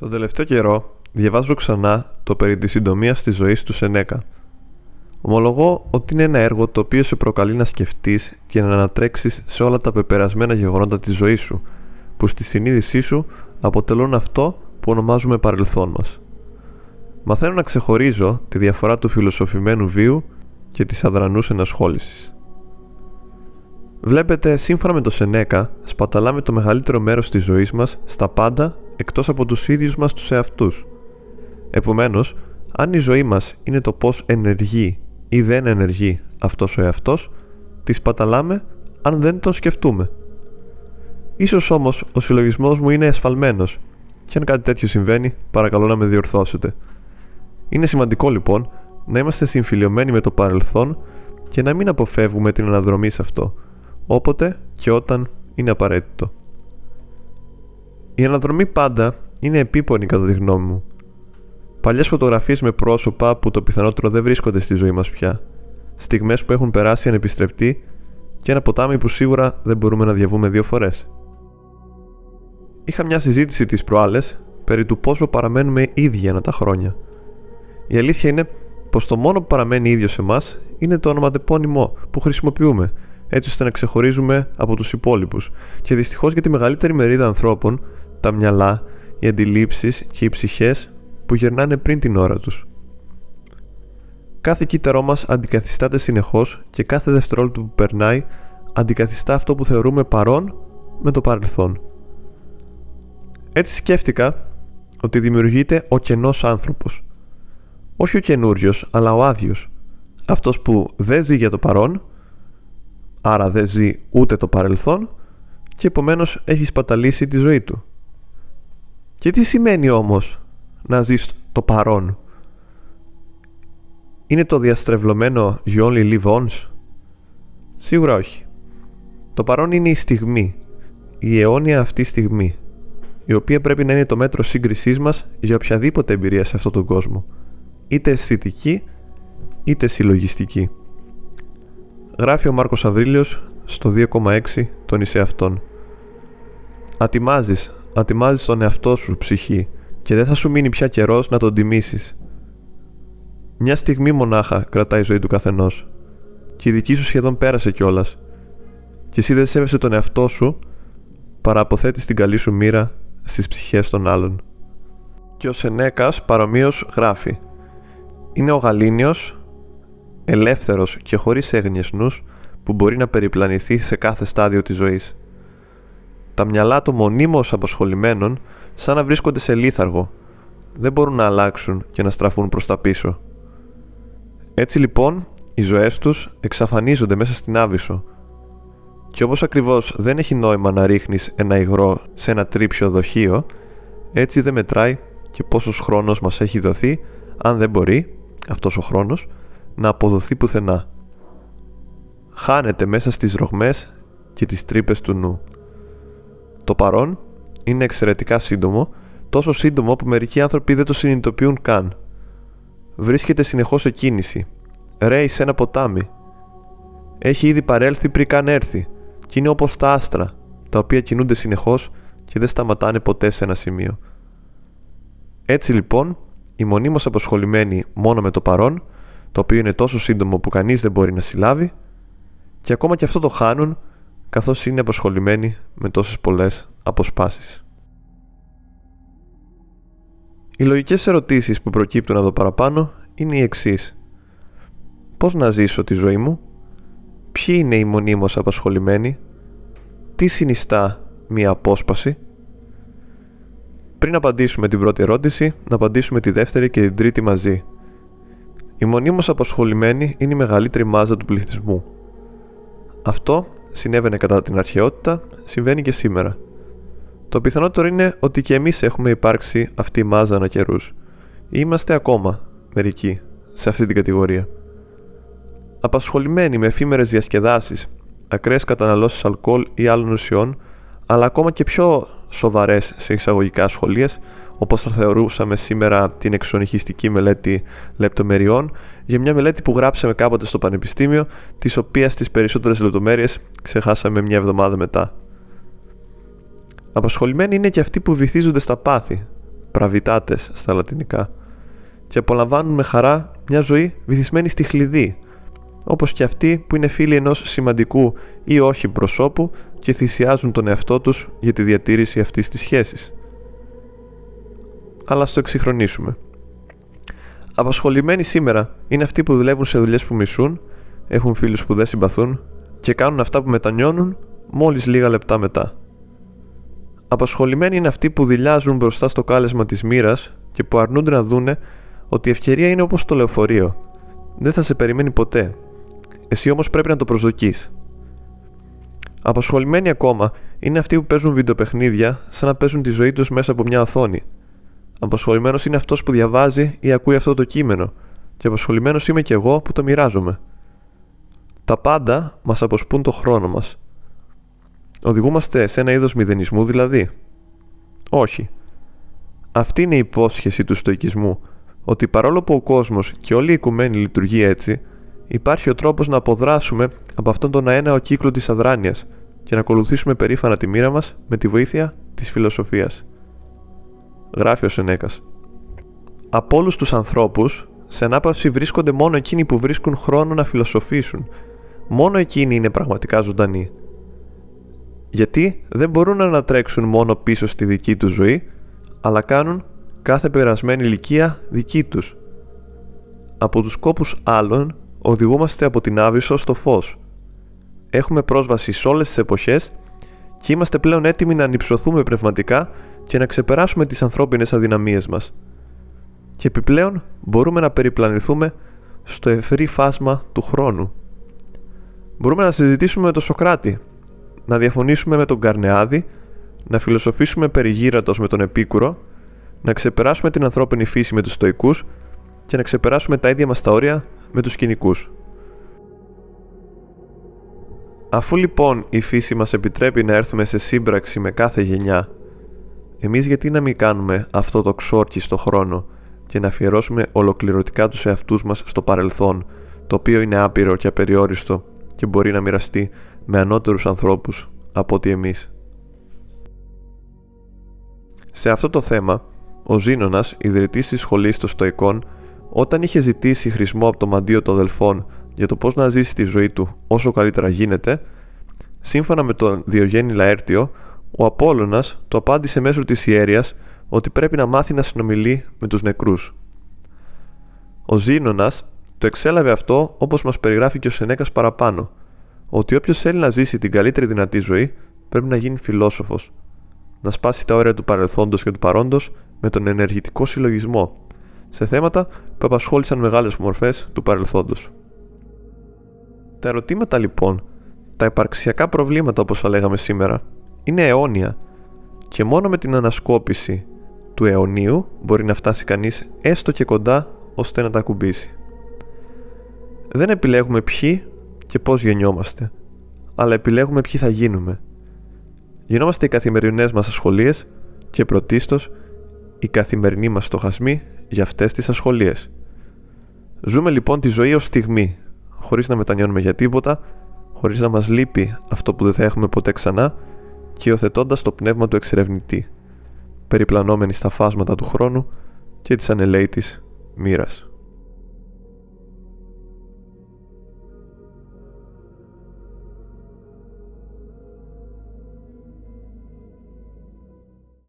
Τον τελευταίο καιρό διαβάζω ξανά το περί της συντομίας της ζωής του Σενέκα. Ομολογώ ότι είναι ένα έργο το οποίο σε προκαλεί να σκεφτείς και να ανατρέξεις σε όλα τα πεπερασμένα γεγονότα της ζωής σου, που στη συνείδησή σου αποτελούν αυτό που ονομάζουμε παρελθόν μας. Μαθαίνω να ξεχωρίζω τη διαφορά του φιλοσοφημένου βίου και της αδρανούς ενασχόλησης. Βλέπετε, σύμφωνα με το Σενέκα, σπαταλάμε το μεγαλύτερο μέρος της ζωής μας στα πάντα εκτός από τους ίδιους μας τους εαυτούς. Επομένως, αν η ζωή μας είναι το πώς ενεργεί ή δεν ενεργεί αυτός ο εαυτός, τη σπαταλάμε αν δεν τον σκεφτούμε. Ίσως όμως ο συλλογισμός μου είναι εσφαλμένος και αν κάτι τέτοιο συμβαίνει, παρακαλώ να με διορθώσετε. Είναι σημαντικό λοιπόν να είμαστε συμφιλειωμένοι με το παρελθόν και να μην αποφεύγουμε την αναδρομή σε αυτό, όποτε και όταν είναι απαραίτητο. Η αναδρομή πάντα είναι επίπονη κατά τη γνώμη μου. Παλιές φωτογραφίες με πρόσωπα που το πιθανότερο δεν βρίσκονται στη ζωή μας πια. Στιγμές που έχουν περάσει ανεπιστρεπτοί και ένα ποτάμι που σίγουρα δεν μπορούμε να διαβούμε δύο φορές. Είχα μια συζήτηση τις προάλλες περί του πόσο παραμένουμε ίδιοι ανά τα χρόνια. Η αλήθεια είναι πως το μόνο που παραμένει ίδιο σε εμάς είναι το ονοματεπώνυμό που χρησιμοποιούμε έτσι ώστε να ξεχωρίζουμε από τους υπόλοιπους και δυστυχώς για τη μεγαλύτερη μερίδα ανθρώπων τα μυαλά, οι αντιλήψεις και οι ψυχές που γερνάνε πριν την ώρα τους. Κάθε κύτταρό μας αντικαθιστάται συνεχώς και κάθε δευτερόλεπτο που περνάει αντικαθιστά αυτό που θεωρούμε παρόν με το παρελθόν. Έτσι σκέφτηκα ότι δημιουργείται ο κενός άνθρωπος. Όχι ο καινούριος, αλλά ο άδειος. Αυτός που δεν ζει για το παρόν, άρα δεν ζει ούτε το παρελθόν και επομένως έχει σπαταλήσει τη ζωή του. Και τι σημαίνει όμως να ζεις το παρόν; Είναι το διαστρεβλωμένο you only live once. Σίγουρα όχι. Το παρόν είναι η στιγμή, η αιώνια αυτή στιγμή, η οποία πρέπει να είναι το μέτρο σύγκρισής μας για οποιαδήποτε εμπειρία σε αυτόν τον κόσμο, είτε αισθητική είτε συλλογιστική. Γράφει ο Μάρκος Αβρίλιος στο 2,6 των εισεαυτών. Ατιμάζεις ατιμάζεις τον εαυτό σου ψυχή και δεν θα σου μείνει πια καιρός να τον τιμήσεις. Μια στιγμή μονάχα κρατάει η ζωή του καθενός και η δική σου σχεδόν πέρασε κιόλας. και εσύ δεν σέβεσαι τον εαυτό σου παρά αποθέτεις την καλή σου μοίρα στις ψυχές των άλλων. Και ο Σενέκας παρομοίως γράφει «Είναι ο γαλήνιος, ελεύθερος και χωρίς έγνοιες νους που μπορεί να περιπλανηθεί σε κάθε στάδιο της ζωής τα μυαλά των μονίμως απασχολημένων σαν να βρίσκονται σε λίθαργο. Δεν μπορούν να αλλάξουν και να στραφούν προς τα πίσω. Έτσι λοιπόν, οι ζωές τους εξαφανίζονται μέσα στην άβυσο. Και όπως ακριβώς δεν έχει νόημα να ρίχνεις ένα υγρό σε ένα τρίψιο δοχείο, έτσι δεν μετράει και πόσος χρόνος μας έχει δοθεί, αν δεν μπορεί, αυτός ο χρόνος, να αποδοθεί πουθενά. Χάνεται μέσα στις ρογμές και τις τρύπες του νου. Το παρόν είναι εξαιρετικά σύντομο, τόσο σύντομο που μερικοί άνθρωποι δεν το συνειδητοποιούν καν. Βρίσκεται συνεχώς σε κίνηση. Ρέει σε ένα ποτάμι. Έχει ήδη παρέλθει πριν καν έρθει, και είναι όπως τα άστρα, τα οποία κινούνται συνεχώς και δεν σταματάνε ποτέ σε ένα σημείο. Έτσι λοιπόν, οι μονίμως αποσχολημένοι μόνο με το παρόν, το οποίο είναι τόσο σύντομο που κανείς δεν μπορεί να συλλάβει, και ακόμα και αυτό το χάνουν καθώς είναι απασχολημένοι με τόσες πολλές αποσπάσεις. Οι λογικές ερωτήσεις που προκύπτουν εδώ παραπάνω είναι οι εξής. Πώς να ζήσω τη ζωή μου; Ποιοι είναι οι μονίμως απασχολημένοι; Τι συνιστά μία απόσπαση; Πριν απαντήσουμε την πρώτη ερώτηση, να απαντήσουμε τη δεύτερη και την τρίτη μαζί. Οι μονίμως απασχολημένοι είναι η μεγαλύτερη μάζα του πληθυσμού. Αυτό συνέβαινε κατά την αρχαιότητα, συμβαίνει και σήμερα. Το πιθανότερο είναι ότι και εμείς έχουμε υπάρξει αυτή η μάζα ανά καιρούς. Είμαστε ακόμα μερικοί σε αυτή την κατηγορία. Απασχολημένοι με εφήμερες διασκεδάσεις, ακραίες καταναλώσεις αλκοόλ ή άλλων ουσιών, αλλά ακόμα και πιο σοβαρές σε εισαγωγικά σχολείες, όπως θα θεωρούσαμε σήμερα την εξονυχιστική μελέτη λεπτομεριών, για μια μελέτη που γράψαμε κάποτε στο Πανεπιστήμιο, της οποίας τις περισσότερες λεπτομέρειες ξεχάσαμε μια εβδομάδα μετά. Απασχολημένοι είναι και αυτοί που βυθίζονται στα πάθη, πραβιτάτες στα λατινικά, και απολαμβάνουν με χαρά μια ζωή βυθισμένη στη χλειδί, όπως και αυτοί που είναι φίλοι ενός σημαντικού ή όχι προσώπου και θυσιάζουν τον εαυτό τους για τη διατήρηση αυτής της σχέσης. Αλλά στο εξυγχρονίσουμε. Απασχολημένοι σήμερα είναι αυτοί που δουλεύουν σε δουλειές που μισούν, έχουν φίλους που δεν συμπαθούν και κάνουν αυτά που μετανιώνουν μόλις λίγα λεπτά μετά. Απασχολημένοι είναι αυτοί που δηλιάζουν μπροστά στο κάλεσμα της μοίρας και που αρνούνται να δούνε ότι η ευκαιρία είναι όπως το λεωφορείο. Δεν θα σε περιμένει ποτέ. Εσύ όμως πρέπει να το προσδοκείς. Απασχολημένοι ακόμα είναι αυτοί που παίζουν βιντεοπαιχνίδια σαν να παίζουν τη ζωή τους μέσα από μια οθόνη. Απασχολημένος είναι αυτός που διαβάζει ή ακούει αυτό το κείμενο και απασχολημένος είμαι και εγώ που το μοιράζομαι. Τα πάντα μας αποσπούν το χρόνο μας. Οδηγούμαστε σε ένα είδος μηδενισμού δηλαδή; Όχι. Αυτή είναι η υπόσχεση του στοικισμού, ότι παρόλο που ο κόσμος και όλη η οικουμένη λειτουργεί έτσι, υπάρχει ο τρόπος να αποδράσουμε από αυτόν τον αέναο κύκλο της αδράνειας και να ακολουθήσουμε περήφανα τη μοίρα μας με τη βοήθεια της φιλοσοφίας. Γράφει ο Σενέκας. Από όλους τους ανθρώπους, σε ανάπαυση βρίσκονται μόνο εκείνοι που βρίσκουν χρόνο να φιλοσοφήσουν. Μόνο εκείνοι είναι πραγματικά ζωντανοί γιατί δεν μπορούν να ανατρέξουν μόνο πίσω στη δική τους ζωή, αλλά κάνουν κάθε περασμένη ηλικία δική τους. Από τους κόπους άλλων οδηγούμαστε από την Άβυσσο στο φως. Έχουμε πρόσβαση σε όλες τις εποχές και είμαστε πλέον έτοιμοι να ανυψωθούμε πνευματικά και να ξεπεράσουμε τις ανθρώπινες αδυναμίες μας. Και επιπλέον μπορούμε να περιπλανηθούμε στο ευρύ φάσμα του χρόνου. Μπορούμε να συζητήσουμε με τον Σοκράτη να διαφωνήσουμε με τον Καρνεάδη, να φιλοσοφήσουμε περιγύρατος με τον Επίκουρο, να ξεπεράσουμε την ανθρώπινη φύση με τους στοικούς και να ξεπεράσουμε τα ίδια μας τα όρια με τους κοινικούς. Αφού λοιπόν η φύση μας επιτρέπει να έρθουμε σε σύμπραξη με κάθε γενιά, εμείς γιατί να μην κάνουμε αυτό το ξόρκι στο χρόνο και να αφιερώσουμε ολοκληρωτικά τους εαυτούς μας στο παρελθόν, το οποίο είναι άπειρο και απεριόριστο και μπορεί να μοιραστεί με ανώτερους ανθρώπους από ότι εμείς. Σε αυτό το θέμα, ο Ζήνωνας, ιδρυτής της σχολής των Στοικών, όταν είχε ζητήσει χρησμό από το μαντίο των αδελφών για το πώς να ζήσει τη ζωή του όσο καλύτερα γίνεται, σύμφωνα με τον Διογέννη Λαέρτιο, ο Απόλλωνας το απάντησε μέσω της ιέρειας ότι πρέπει να μάθει να συνομιλεί με τους νεκρούς. Ο Ζήνωνας το εξέλαβε αυτό όπως μας περιγράφει και ο Σενέκας παραπάνω, ότι όποιος θέλει να ζήσει την καλύτερη δυνατή ζωή πρέπει να γίνει φιλόσοφος. Να σπάσει τα όρια του παρελθόντος και του παρόντος με τον ενεργητικό συλλογισμό σε θέματα που απασχόλησαν μεγάλες μορφές του παρελθόντος. Τα ερωτήματα λοιπόν, τα υπαρξιακά προβλήματα όπως λέγαμε σήμερα, είναι αιώνια και μόνο με την ανασκόπηση του αιωνίου μπορεί να φτάσει κανείς έστω και κοντά ώστε να τα ακουμπήσει. Δεν επιλέγουμε ποιοι και πώς γεννιόμαστε, αλλά επιλέγουμε ποιοι θα γίνουμε. Γινόμαστε οι καθημερινές μας ασχολίες και πρωτίστως οι καθημερινοί μας στοχασμοί για αυτές τις ασχολίες. Ζούμε λοιπόν τη ζωή ως στιγμή, χωρίς να μετανιώνουμε για τίποτα, χωρίς να μας λείπει αυτό που δεν θα έχουμε ποτέ ξανά και υιοθετώντα το πνεύμα του εξερευνητή, περιπλανόμενοι στα φάσματα του χρόνου και της ανελαίτης μοίρας.